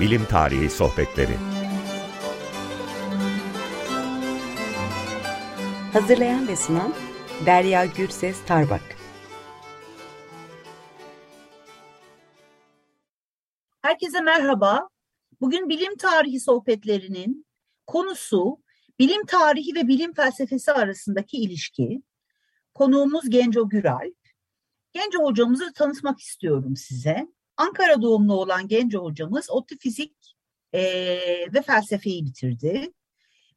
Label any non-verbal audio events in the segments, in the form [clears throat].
Bilim Tarihi Sohbetleri Hazırlayan ve sunan Derya Gürses Tarbak Herkese merhaba. Bugün bilim tarihi sohbetlerinin konusu bilim tarihi ve bilim felsefesi arasındaki ilişki. Konuğumuz Genco Güral. Genco hocamızı tanıtmak istiyorum size. Ankara doğumlu olan Genco hocamız ODTÜ Fizik e, ve felsefeyi bitirdi.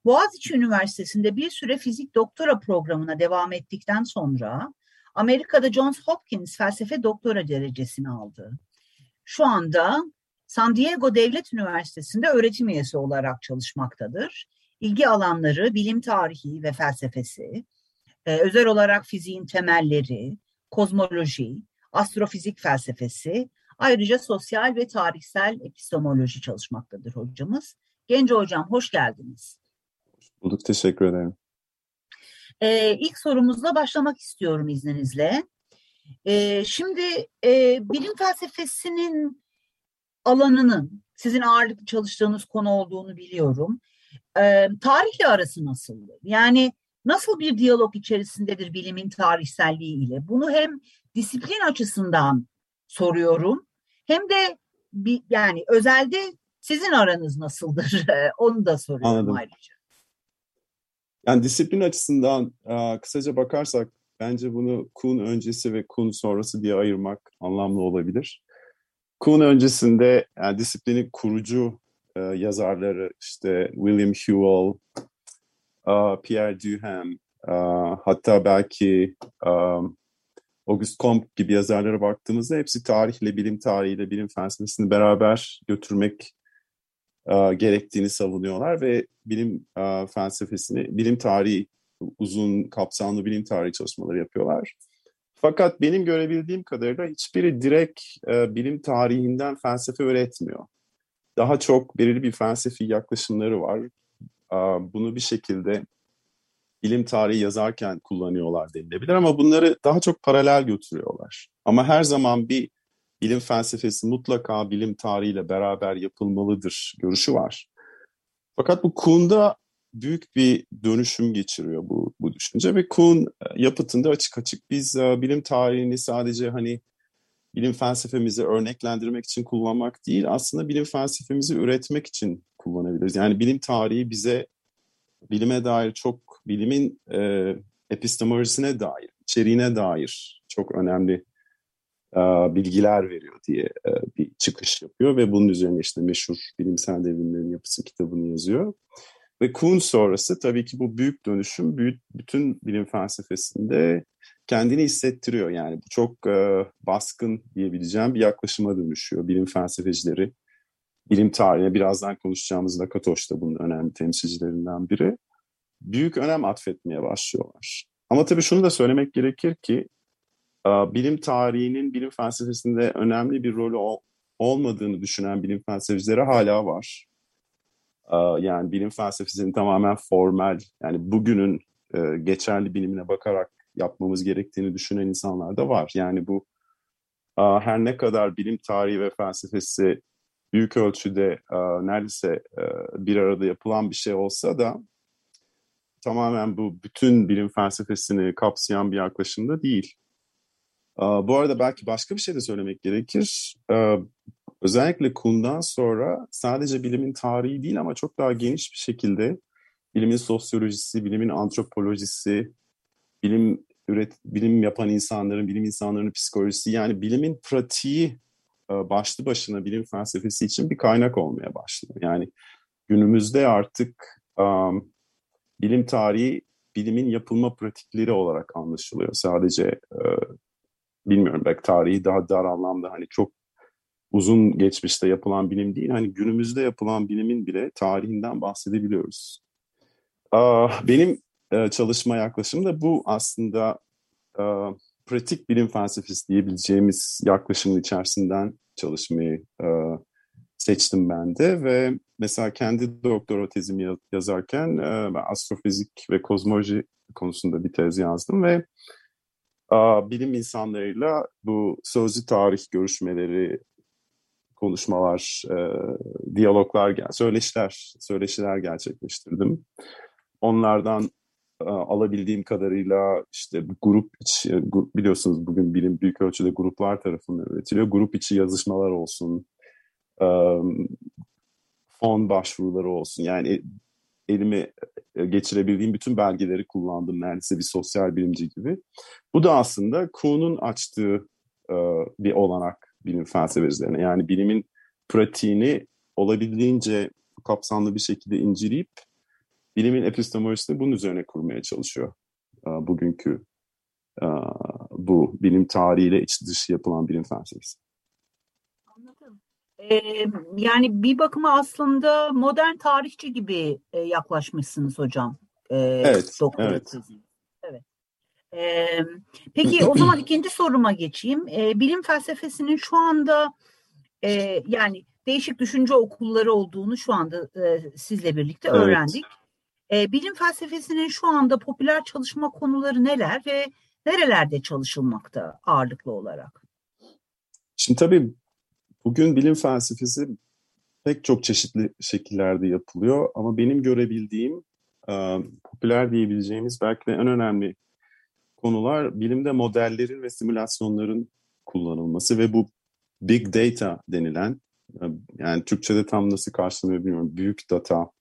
Boğaziçi Üniversitesi'nde bir süre fizik doktora programına devam ettikten sonra Amerika'da Johns Hopkins felsefe doktora derecesini aldı. Şu anda San Diego Devlet Üniversitesi'nde öğretim üyesi olarak çalışmaktadır. İlgi alanları bilim tarihi ve felsefesi, ee, özel olarak fiziğin temelleri, kozmoloji, astrofizik felsefesi, ayrıca sosyal ve tarihsel epistemoloji çalışmaktadır hocamız. Genco hocam hoş geldiniz. Bulduk, teşekkür ederim. Ee, ilk sorumuzla başlamak istiyorum izninizle. Ee, şimdi e, bilim felsefesinin alanının sizin ağırlıklı çalıştığınız konu olduğunu biliyorum. Ee, tarihle arası nasıl? Yani nasıl bir diyalog içerisindedir bilimin tarihselliği ile? Bunu hem disiplin açısından soruyorum hem de bir, yani özelde sizin aranız nasıldır? [laughs] Onu da soruyorum Anladım. ayrıca. Yani disiplin açısından kısaca bakarsak bence bunu Kuhn öncesi ve Kuhn sonrası diye ayırmak anlamlı olabilir. Kuhn öncesinde yani disiplinin kurucu e, yazarları işte William Whewell, uh, Pierre Duhem, uh, hatta belki um, Auguste Comte gibi yazarlara baktığımızda hepsi tarihle, bilim tarihiyle, bilim felsefesini beraber götürmek uh, gerektiğini savunuyorlar ve bilim uh, felsefesini, bilim tarihi, uzun kapsamlı bilim tarihi çalışmaları yapıyorlar. Fakat benim görebildiğim kadarıyla hiçbiri direkt e, bilim tarihinden felsefe öğretmiyor. Daha çok belirli bir felsefi yaklaşımları var. E, bunu bir şekilde bilim tarihi yazarken kullanıyorlar denilebilir ama bunları daha çok paralel götürüyorlar. Ama her zaman bir bilim felsefesi mutlaka bilim tarihiyle beraber yapılmalıdır görüşü var. Fakat bu Kuhn'da büyük bir dönüşüm geçiriyor bu, bu düşünce ve Kuhn e, yapıtında açık açık biz uh, bilim tarihini sadece hani bilim felsefemizi örneklendirmek için kullanmak değil aslında bilim felsefemizi üretmek için kullanabiliriz. Yani bilim tarihi bize bilime dair çok bilimin e, epistemolojisine dair, içeriğine dair çok önemli e, bilgiler veriyor diye e, bir çıkış yapıyor ve bunun üzerine işte meşhur bilimsel devrimlerin yapısı kitabını yazıyor. Ve Kuhn sonrası tabii ki bu büyük dönüşüm büyük, bütün bilim felsefesinde kendini hissettiriyor. Yani bu çok e, baskın diyebileceğim bir yaklaşıma dönüşüyor. Bilim felsefecileri, bilim tarihine birazdan konuşacağımız Lakatoş da bunun önemli temsilcilerinden biri. Büyük önem atfetmeye başlıyorlar. Ama tabii şunu da söylemek gerekir ki e, bilim tarihinin bilim felsefesinde önemli bir rolü ol, olmadığını düşünen bilim felsefecileri hala var. Yani bilim felsefesinin tamamen formel, yani bugünün e, geçerli bilimine bakarak yapmamız gerektiğini düşünen insanlar da var. Yani bu her ne kadar bilim tarihi ve felsefesi büyük ölçüde neredeyse e, bir arada yapılan bir şey olsa da tamamen bu bütün bilim felsefesini kapsayan bir yaklaşımda değil. Bu arada belki başka bir şey de söylemek gerekir. Özellikle Kuhn'dan sonra sadece bilimin tarihi değil ama çok daha geniş bir şekilde bilimin sosyolojisi, bilimin antropolojisi, bilim üret bilim yapan insanların, bilim insanlarının psikolojisi yani bilimin pratiği başlı başına bilim felsefesi için bir kaynak olmaya başlıyor. Yani günümüzde artık um, bilim tarihi bilimin yapılma pratikleri olarak anlaşılıyor. Sadece uh, bilmiyorum belki tarihi daha dar anlamda hani çok uzun geçmişte yapılan bilim değil, hani günümüzde yapılan bilimin bile tarihinden bahsedebiliyoruz. Benim e, çalışma yaklaşımım da bu aslında e, pratik bilim felsefesi diyebileceğimiz yaklaşımın içerisinden çalışmayı e, seçtim ben de ve mesela kendi doktora tezimi yazarken astrofizik ve kozmoloji konusunda bir tez yazdım ve bilim insanlarıyla bu sözlü tarih görüşmeleri konuşmalar, diyaloglar, söyleşiler, söyleşiler gerçekleştirdim. Onlardan alabildiğim kadarıyla işte grup içi, biliyorsunuz bugün bilim büyük ölçüde gruplar tarafından üretiliyor. Grup içi yazışmalar olsun, fon başvuruları olsun. Yani elime e, geçirebildiğim bütün belgeleri kullandım neredeyse bir sosyal bilimci gibi. Bu da aslında Kuhn'un açtığı bir olanak bilim felsefecilerine. Yani bilimin pratiğini olabildiğince kapsamlı bir şekilde inceleyip bilimin epistemolojisini bunun üzerine kurmaya çalışıyor. Bugünkü bu bilim tarihiyle iç dışı yapılan bilim felsefesi. Yani bir bakıma aslında modern tarihçi gibi e, yaklaşmışsınız hocam. Ee, evet, evet. Evet. Ee, peki [clears throat] o zaman ikinci soruma geçeyim. Ee, bilim felsefesinin şu anda e, yani değişik düşünce okulları olduğunu şu anda e, sizle birlikte evet. öğrendik. E, bilim felsefesinin şu anda popüler çalışma konuları neler ve nerelerde çalışılmakta ağırlıklı olarak? Şimdi tabii bugün bilim felsefesi pek çok çeşitli şekillerde yapılıyor ama benim görebildiğim e, popüler diyebileceğimiz belki de en önemli konular bilimde modellerin ve simülasyonların kullanılması ve bu big data denilen yani Türkçe'de tam nasıl karşılanıyor bilmiyorum. Büyük data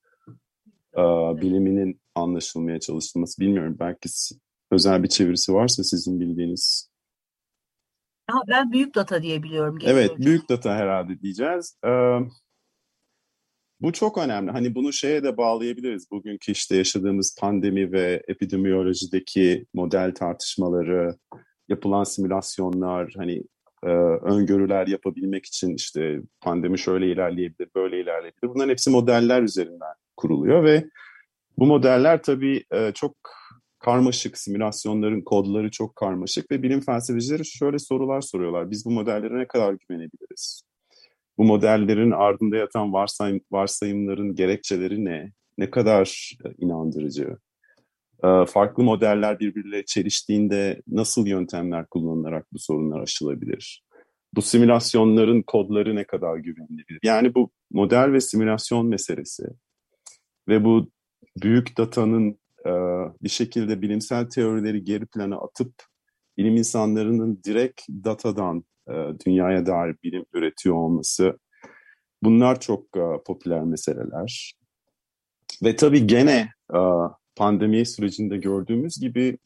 e, biliminin anlaşılmaya çalışılması bilmiyorum. Belki özel bir çevirisi varsa sizin bildiğiniz. Ha, ben büyük data diye biliyorum. Evet, hocam. büyük data herhalde diyeceğiz. Ee, bu çok önemli. Hani bunu şeye de bağlayabiliriz. Bugünkü işte yaşadığımız pandemi ve epidemiyolojideki model tartışmaları, yapılan simülasyonlar, hani e, öngörüler yapabilmek için işte pandemi şöyle ilerleyebilir, böyle ilerleyebilir. Bunların hepsi modeller üzerinden kuruluyor ve bu modeller tabii e, çok karmaşık, simülasyonların kodları çok karmaşık ve bilim felsefecileri şöyle sorular soruyorlar. Biz bu modellere ne kadar güvenebiliriz? Bu modellerin ardında yatan varsayım, varsayımların gerekçeleri ne? Ne kadar e, inandırıcı? E, farklı modeller birbirleriyle çeliştiğinde nasıl yöntemler kullanılarak bu sorunlar aşılabilir? Bu simülasyonların kodları ne kadar güvenilebilir? Yani bu model ve simülasyon meselesi ve bu büyük datanın e, bir şekilde bilimsel teorileri geri plana atıp bilim insanlarının direkt datadan dünyaya dair bilim üretiyor olması bunlar çok popüler meseleler. Ve tabii gene pandemi sürecinde gördüğümüz gibi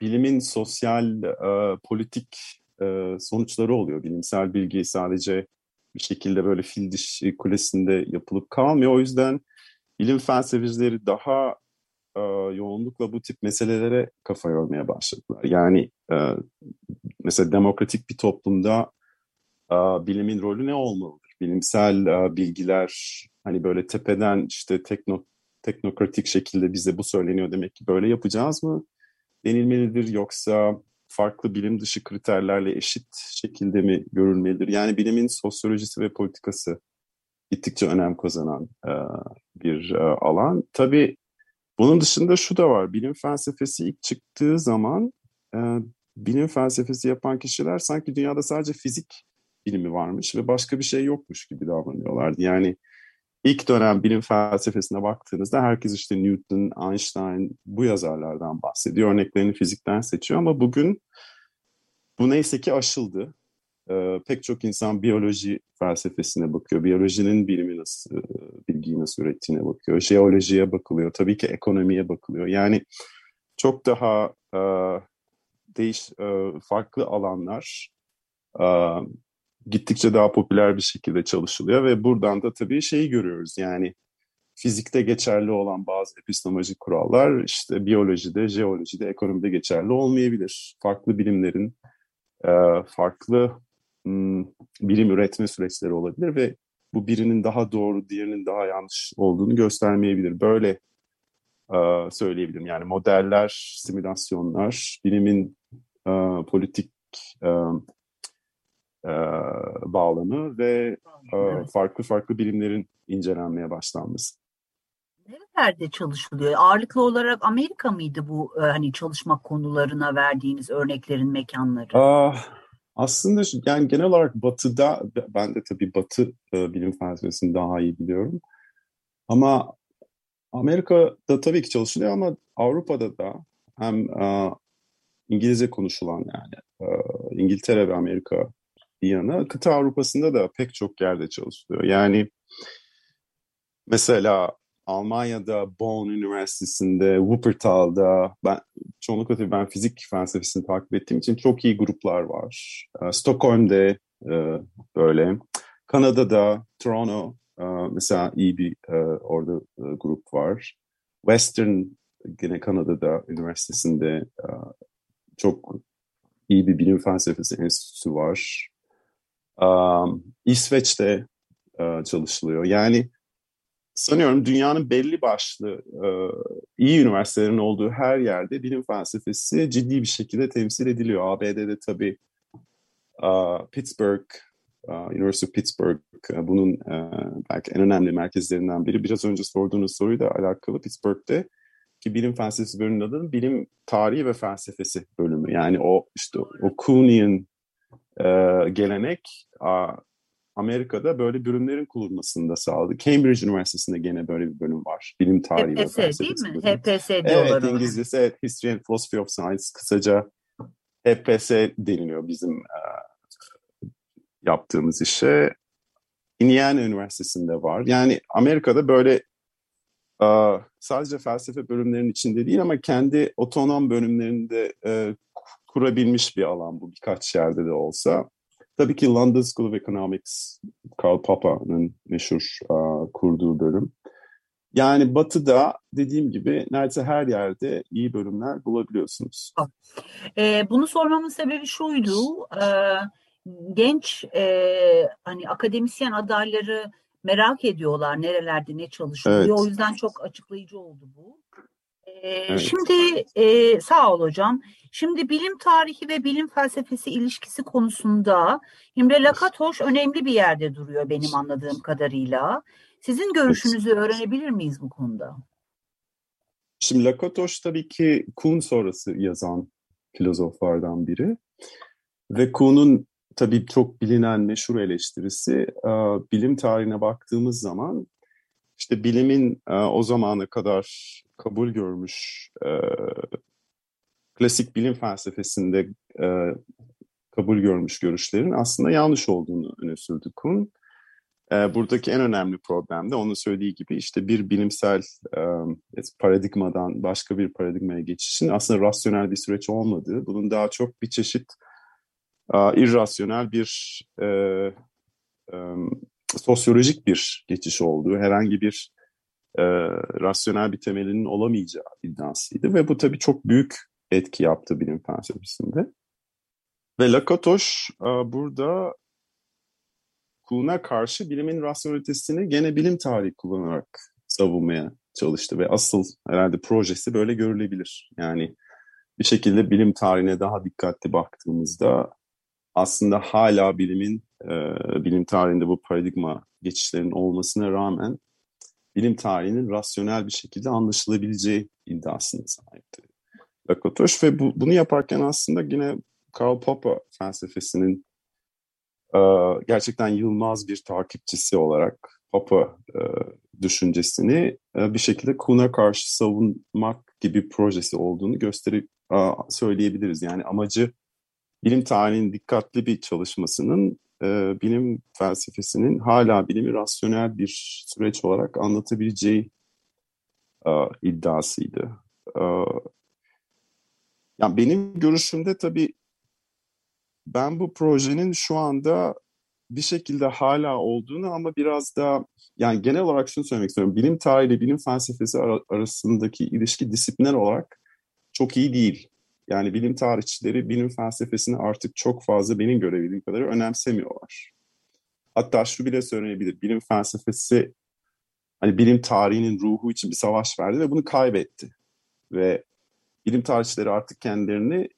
bilimin sosyal, e, politik e, sonuçları oluyor. Bilimsel bilgi sadece bir şekilde böyle fil dişi kulesinde yapılıp kalmıyor. O yüzden bilim felsefecileri daha e, yoğunlukla bu tip meselelere kafa yormaya başladılar. Yani e, mesela demokratik bir toplumda e, bilimin rolü ne olmalıdır? Bilimsel e, bilgiler hani böyle tepeden işte tekno teknokratik şekilde bize bu söyleniyor demek ki böyle yapacağız mı denilmelidir yoksa farklı bilim dışı kriterlerle eşit şekilde mi görülmelidir? Yani bilimin sosyolojisi ve politikası gittikçe önem kazanan e, bir e, alan. Tabii bunun dışında şu da var. Bilim felsefesi ilk çıktığı zaman e, bilim felsefesi yapan kişiler sanki dünyada sadece fizik bilimi varmış ve başka bir şey yokmuş gibi davranıyorlardı. Yani ilk dönem bilim felsefesine baktığınızda herkes işte Newton, Einstein bu yazarlardan bahsediyor. Örneklerini fizikten seçiyor ama bugün bu neyse ki aşıldı. Ee, pek çok insan biyoloji felsefesine bakıyor. Biyolojinin bilimi nasıl, e, bilgiyi nasıl ürettiğine bakıyor. Jeolojiye bakılıyor. Tabii ki ekonomiye bakılıyor. Yani çok daha e, değiş e, farklı alanlar e, gittikçe daha popüler bir şekilde çalışılıyor ve buradan da tabii şeyi görüyoruz yani fizikte geçerli olan bazı epistemolojik kurallar işte biyolojide, jeolojide, ekonomide geçerli olmayabilir. Farklı bilimlerin e, farklı bilim üretme süreçleri olabilir ve bu birinin daha doğru, diğerinin daha yanlış olduğunu göstermeyebilir. Böyle söyleyebilirim. Yani modeller, simülasyonlar, bilimin politik e, bağlamı ve e, farklı farklı bilimlerin incelenmeye başlanması. Nerelerde çalışılıyor? Ağırlıklı olarak Amerika mıydı bu e, hani çalışma konularına verdiğiniz örneklerin mekanları? Ah, Aslında yani genel olarak Batı'da, ben de tabii Batı e, bilim felsefesini daha iyi biliyorum. Ama Amerika'da tabii ki çalışılıyor ama Avrupa'da da hem e, İngilizce konuşulan yani e, İngiltere ve Amerika bir yana kıta Avrupa'sında da pek çok yerde çalışılıyor. Yani mesela Almanya'da Bonn Üniversitesi'nde, Wuppertal'da ben çoğunlukla tabii ben fizik felsefesini takip ettiğim için çok iyi gruplar var. E, Stockholm'de e, böyle. Kanada'da, Toronto e, mesela iyi bir e, orada e, grup var. Western yine Kanada'da üniversitesinde e, çok iyi bir bilim felsefesi enstitüsü var. Um, İsveç'te uh, çalışılıyor. Yani sanıyorum dünyanın belli başlı uh, iyi üniversitelerin olduğu her yerde bilim felsefesi ciddi bir şekilde temsil ediliyor. ABD'de tabii uh, Pittsburgh, uh, University of Pittsburgh bunun belki en önemli merkezlerinden biri. Biraz önce sorduğunuz soruyla alakalı Pittsburgh'te ki bilim felsefesi bölümünün adının bilim tarihi ve felsefesi bölümü. Yani o işte o Kuhnian e, gelenek a, Amerika'da böyle bölümlerin kurulmasını da sağladı. Cambridge Üniversitesi'nde gene böyle bir bölüm var. Bilim tarihi HPS, ve felsefesi değil mi? Bölümü. HPS diyorlar. Evet İngilizcesi evet, History and Philosophy of Science kısaca HPS deniliyor bizim e, yaptığımız işe. Indiana Üniversitesi'nde var. Yani Amerika'da böyle sadece felsefe bölümlerinin içinde değil ama kendi otonom bölümlerinde e, kurabilmiş bir alan bu birkaç yerde de olsa. Tabii ki London School of Economics, Karl Popper'ın meşhur uh, kurduğu bölüm. Yani batıda dediğim gibi neredeyse her yerde iyi bölümler bulabiliyorsunuz. E, bunu sormamın sebebi şuydu. E, genç e, hani akademisyen adayları merak ediyorlar nerelerde ne çalışılıyor. Evet. O yüzden çok açıklayıcı oldu bu. Ee, evet. Şimdi e, sağ ol hocam. Şimdi bilim tarihi ve bilim felsefesi ilişkisi konusunda İmre Lakatoş önemli bir yerde duruyor benim anladığım kadarıyla. Sizin görüşünüzü öğrenebilir miyiz bu konuda? Şimdi Lakatoş tabii ki Kuhn sonrası yazan filozoflardan biri. Ve Kuhn'un tabii çok bilinen meşhur eleştirisi bilim tarihine baktığımız zaman işte bilimin o zamana kadar kabul görmüş klasik bilim felsefesinde kabul görmüş görüşlerin aslında yanlış olduğunu öne sürdü Kuhn. Buradaki en önemli problem de onun söylediği gibi işte bir bilimsel paradigmadan başka bir paradigmaya geçişin aslında rasyonel bir süreç olmadığı, bunun daha çok bir çeşit irrasyonel bir e, e, sosyolojik bir geçiş olduğu, herhangi bir e, rasyonel bir temelinin olamayacağı iddiasıydı. Ve bu tabii çok büyük etki yaptı bilim felsefesinde. Ve Lakatoş e, burada Kuhn'a karşı bilimin rasyonelitesini gene bilim tarihi kullanarak savunmaya çalıştı ve asıl herhalde projesi böyle görülebilir. Yani bir şekilde bilim tarihine daha dikkatli baktığımızda aslında hala bilimin, e, bilim tarihinde bu paradigma geçişlerinin olmasına rağmen bilim tarihinin rasyonel bir şekilde anlaşılabileceği iddiasına sahipti. Lakatoş ve bu, bunu yaparken aslında yine Karl Popper felsefesinin e, gerçekten yılmaz bir takipçisi olarak Popper e, düşüncesini e, bir şekilde Kuhn'a karşı savunmak gibi projesi olduğunu gösterip e, söyleyebiliriz. Yani amacı bilim tarihinin dikkatli bir çalışmasının e, bilim felsefesinin hala bilimi rasyonel bir süreç olarak anlatabileceği e, iddiasıydı. E, yani benim görüşümde tabii ben bu projenin şu anda bir şekilde hala olduğunu ama biraz da yani genel olarak şunu söylemek istiyorum. Bilim tarihi bilim felsefesi arasındaki ilişki disipliner olarak çok iyi değil. Yani bilim tarihçileri bilim felsefesini artık çok fazla benim görebildiğim kadar önemsemiyorlar. Hatta şu bile söylenebilir. Bilim felsefesi hani bilim tarihinin ruhu için bir savaş verdi ve bunu kaybetti. Ve bilim tarihçileri artık kendilerini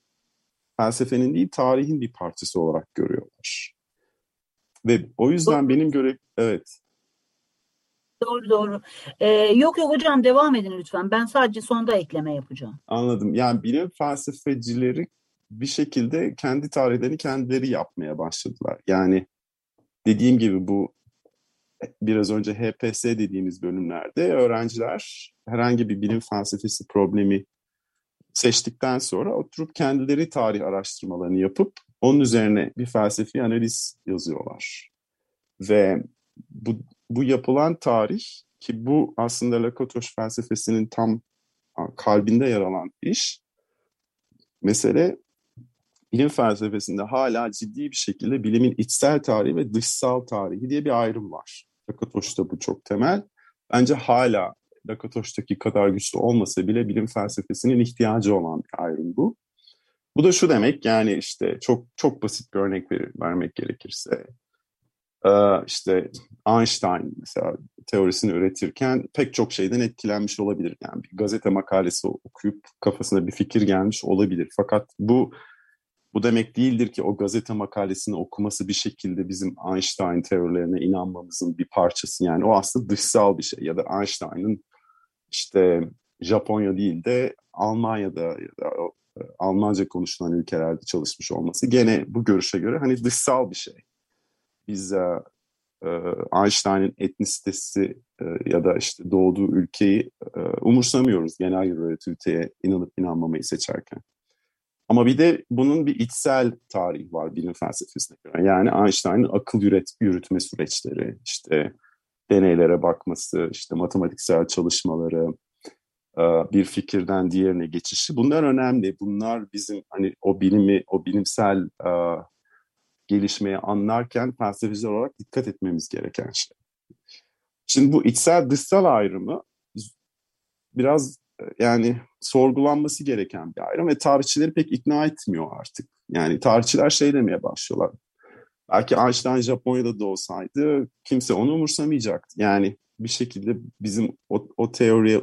felsefenin değil tarihin bir parçası olarak görüyorlar. Ve o yüzden benim göre evet Doğru doğru. Ee, yok yok hocam devam edin lütfen. Ben sadece sonda ekleme yapacağım. Anladım. Yani bilim felsefecileri bir şekilde kendi tarihlerini kendileri yapmaya başladılar. Yani dediğim gibi bu biraz önce HPS dediğimiz bölümlerde öğrenciler herhangi bir bilim felsefesi problemi seçtikten sonra oturup kendileri tarih araştırmalarını yapıp onun üzerine bir felsefi analiz yazıyorlar. Ve bu, bu yapılan tarih ki bu aslında Lakatoş felsefesinin tam kalbinde yer alan iş. Mesele bilim felsefesinde hala ciddi bir şekilde bilimin içsel tarihi ve dışsal tarihi diye bir ayrım var. Lakatoş'ta bu çok temel. Bence hala Lakatoş'taki kadar güçlü olmasa bile bilim felsefesinin ihtiyacı olan bir ayrım bu. Bu da şu demek yani işte çok çok basit bir örnek ver, vermek gerekirse işte Einstein mesela teorisini üretirken pek çok şeyden etkilenmiş olabilir. Yani bir gazete makalesi okuyup kafasına bir fikir gelmiş olabilir. Fakat bu bu demek değildir ki o gazete makalesini okuması bir şekilde bizim Einstein teorilerine inanmamızın bir parçası. Yani o aslında dışsal bir şey. Ya da Einstein'ın işte Japonya değil de Almanya'da ya da e, Almanca konuşulan ülkelerde çalışmış olması gene bu görüşe göre hani dışsal bir şey. Biz e, e, Einstein'ın etnisitesi e, ya da işte doğduğu ülkeyi e, umursamıyoruz genel relativiteye inanıp inanmamayı seçerken. Ama bir de bunun bir içsel tarihi var bilim felsefesine göre. Yani Einstein'ın akıl yürüt, yürütme süreçleri, işte deneylere bakması, işte matematiksel çalışmaları, e, bir fikirden diğerine geçişi. Bunlar önemli. Bunlar bizim hani o bilimi, o bilimsel e, gelişmeyi anlarken felsefeciler olarak dikkat etmemiz gereken şey. Şimdi bu içsel dışsal ayrımı biraz e, yani sorgulanması gereken bir ayrım ve tarihçileri pek ikna etmiyor artık. Yani tarihçiler şey demeye başlıyorlar. Belki Einstein Japonya'da da olsaydı kimse onu umursamayacaktı. Yani bir şekilde bizim o, o teoriye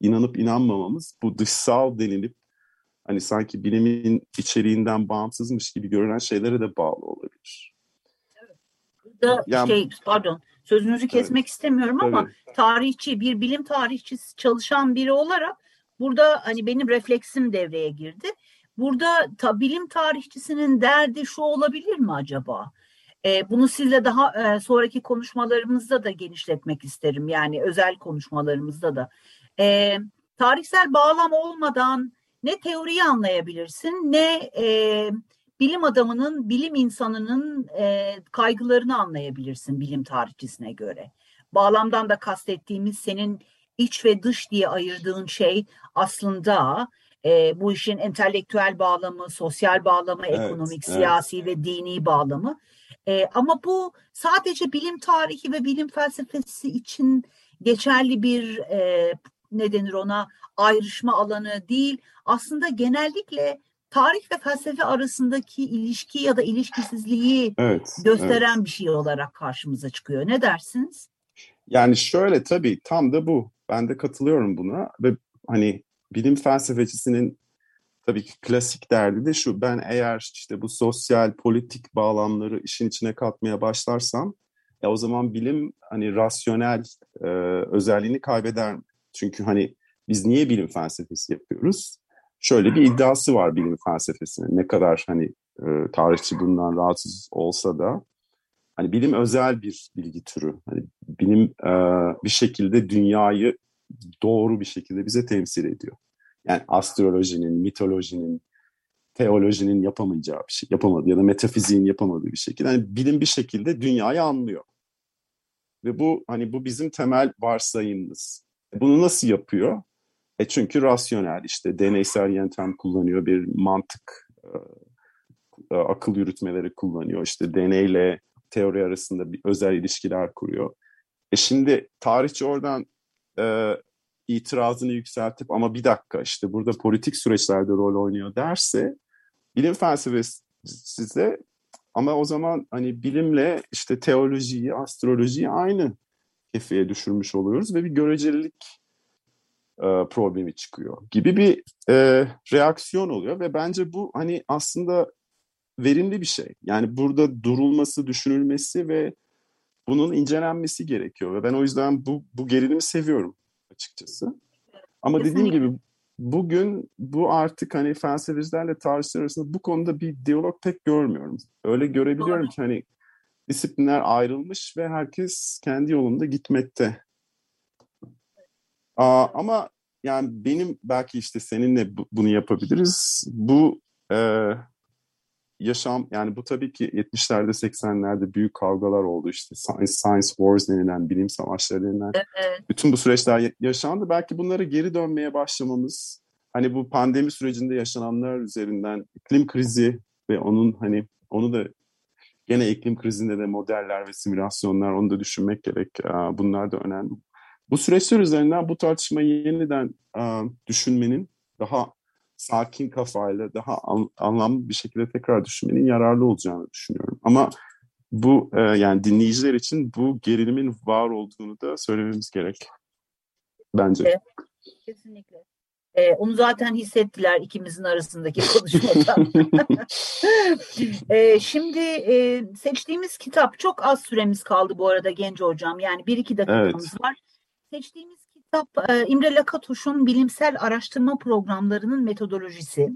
inanıp inanmamamız bu dışsal denilip hani sanki bilimin içeriğinden bağımsızmış gibi görünen şeylere de bağlı olabilir. Burada yani, şey pardon sözünüzü kesmek evet. istemiyorum ama Tabii. tarihçi bir bilim tarihçisi çalışan biri olarak burada hani benim refleksim devreye girdi. Burada ta, bilim tarihçisinin derdi şu olabilir mi acaba? E, bunu sizle daha e, sonraki konuşmalarımızda da genişletmek isterim. Yani özel konuşmalarımızda da. E, tarihsel bağlam olmadan ne teoriyi anlayabilirsin ne e, bilim adamının, bilim insanının e, kaygılarını anlayabilirsin bilim tarihçisine göre. Bağlamdan da kastettiğimiz senin iç ve dış diye ayırdığın şey aslında e, bu işin entelektüel bağlamı, sosyal bağlamı, evet, ekonomik, evet. siyasi ve dini bağlamı. E, ama bu sadece bilim tarihi ve bilim felsefesi için geçerli bir e, ne denir ona ayrışma alanı değil. Aslında genellikle tarih ve felsefe arasındaki ilişki ya da ilişkisizliği evet, gösteren evet. bir şey olarak karşımıza çıkıyor. Ne dersiniz? Yani şöyle tabii tam da bu. Ben de katılıyorum buna ve hani bilim felsefecisinin tabii ki klasik derdi de şu. Ben eğer işte bu sosyal politik bağlamları işin içine katmaya başlarsam ya o zaman bilim hani rasyonel e, özelliğini kaybeder mi? Çünkü hani biz niye bilim felsefesi yapıyoruz? Şöyle bir iddiası var bilim felsefesinin. Ne kadar hani e, tarihçi bundan rahatsız olsa da hani bilim özel bir bilgi türü. Hani bilim e, bir şekilde dünyayı doğru bir şekilde bize temsil ediyor. Yani astrolojinin, mitolojinin, teolojinin yapamayacağı bir şey, yapamadı ya da metafiziğin yapamadığı bir şekilde. Yani bilim bir şekilde dünyayı anlıyor. Ve bu hani bu bizim temel varsayımımız. Bunu nasıl yapıyor? E çünkü rasyonel işte deneysel yöntem kullanıyor, bir mantık e, e, akıl yürütmeleri kullanıyor. İşte deneyle teori arasında bir özel ilişkiler kuruyor. E şimdi tarihçi oradan e, itirazını yükseltip ama bir dakika işte burada politik süreçlerde rol oynuyor derse bilim felsefesi size ama o zaman hani bilimle işte teolojiyi, astrolojiyi aynı kefeye düşürmüş oluyoruz ve bir görecelilik e, problemi çıkıyor gibi bir e, reaksiyon oluyor ve bence bu hani aslında verimli bir şey. Yani burada durulması, düşünülmesi ve bunun incelenmesi gerekiyor ve ben o yüzden bu bu gerilimi seviyorum açıkçası. Ama Kesinlikle. dediğim gibi bugün bu artık hani felsefecilerle tarihçiler arasında bu konuda bir diyalog pek görmüyorum. Öyle görebiliyorum ki hani disiplinler ayrılmış ve herkes kendi yolunda gitmekte. Aa, ama yani benim belki işte seninle bu, bunu yapabiliriz. Bu e, yaşam yani bu tabii ki 70'lerde 80'lerde büyük kavgalar oldu işte science, science wars denilen bilim savaşları denilen evet. bütün bu süreçler yaşandı. Belki bunlara geri dönmeye başlamamız hani bu pandemi sürecinde yaşananlar üzerinden iklim krizi ve onun hani onu da gene iklim krizinde de modeller ve simülasyonlar onu da düşünmek gerek. Bunlar da önemli. Bu süreçler üzerinden bu tartışmayı yeniden düşünmenin daha sakin kafayla daha an, anlamlı bir şekilde tekrar düşünmenin yararlı olacağını düşünüyorum. Ama bu e, yani dinleyiciler için bu gerilimin var olduğunu da söylememiz gerek bence. Kesinlikle. Ee, onu zaten hissettiler ikimizin arasındaki [laughs] konuşmada. [laughs] ee, şimdi e, seçtiğimiz kitap çok az süremiz kaldı bu arada Genç Hocam. Yani bir iki dakikamız evet. var. Seçtiğimiz kitap e, İmre Lakatoş'un bilimsel araştırma programlarının metodolojisi.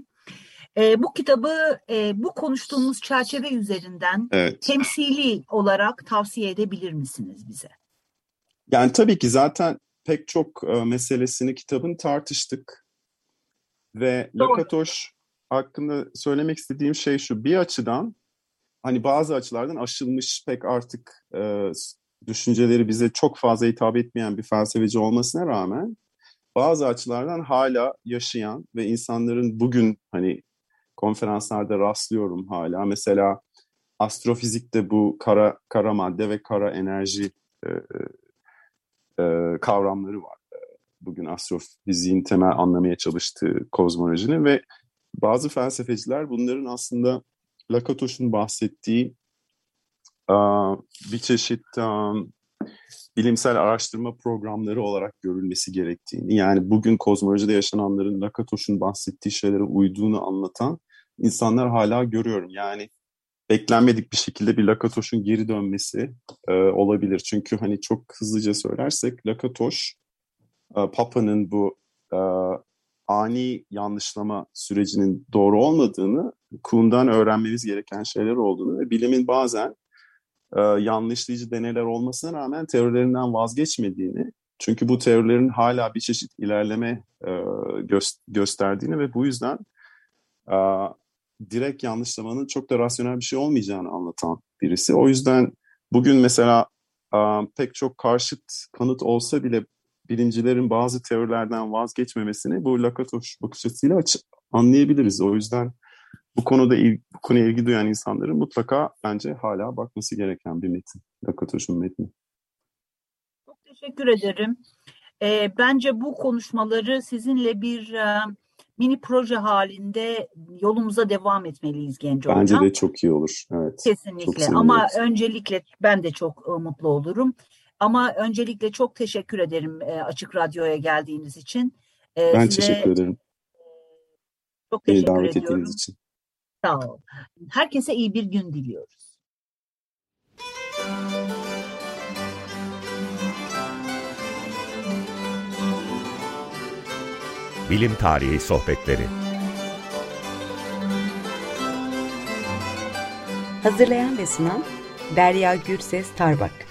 E, bu kitabı e, bu konuştuğumuz çerçeve üzerinden evet. temsili olarak tavsiye edebilir misiniz bize? Yani tabii ki zaten pek çok e, meselesini kitabın tartıştık ve Doğru. Lakatoş hakkında söylemek istediğim şey şu bir açıdan hani bazı açılardan aşılmış pek artık e, düşünceleri bize çok fazla hitap etmeyen bir felsefeci olmasına rağmen bazı açılardan hala yaşayan ve insanların bugün hani konferanslarda rastlıyorum hala. Mesela astrofizikte bu kara kara madde ve kara enerji e, e, kavramları var. Bugün astrofiziğin temel anlamaya çalıştığı kozmolojinin ve bazı felsefeciler bunların aslında Lakatos'un bahsettiği bir çeşit bilimsel araştırma programları olarak görülmesi gerektiğini, yani bugün kozmolojide yaşananların Lakatos'un bahsettiği şeylere uyduğunu anlatan insanlar hala görüyorum. Yani beklenmedik bir şekilde bir Lakatoş'un geri dönmesi e, olabilir. Çünkü hani çok hızlıca söylersek Lakatoş, Papa'nın bu e, ani yanlışlama sürecinin doğru olmadığını, Kuhn'dan öğrenmemiz gereken şeyler olduğunu ve bilimin bazen e, yanlışlayıcı deneyler olmasına rağmen teorilerinden vazgeçmediğini, çünkü bu teorilerin hala bir çeşit ilerleme e, gö- gösterdiğini ve bu yüzden e, direkt yanlışlamanın çok da rasyonel bir şey olmayacağını anlatan birisi. O yüzden bugün mesela e, pek çok karşıt kanıt olsa bile bilimcilerin bazı teorilerden vazgeçmemesini bu Lakatoş bakış açısıyla anlayabiliriz. O yüzden bu konuda il, bu konuya ilgi duyan insanların mutlaka bence hala bakması gereken bir metin. Lakatoş'un metni. Çok teşekkür ederim. E, bence bu konuşmaları sizinle bir e, mini proje halinde yolumuza devam etmeliyiz genç Bence hocam. de çok iyi olur. Evet. Kesinlikle. Ama öncelikle ben de çok e, mutlu olurum. Ama öncelikle çok teşekkür ederim e, Açık Radyo'ya geldiğiniz için. E, ben size, teşekkür ederim. Çok teşekkür davet ediyorum. ettiğiniz için. Sağ ol. Herkese iyi bir gün diliyoruz. Bilim Tarihi Sohbetleri Hazırlayan ve sunan Derya Gürses Tarbak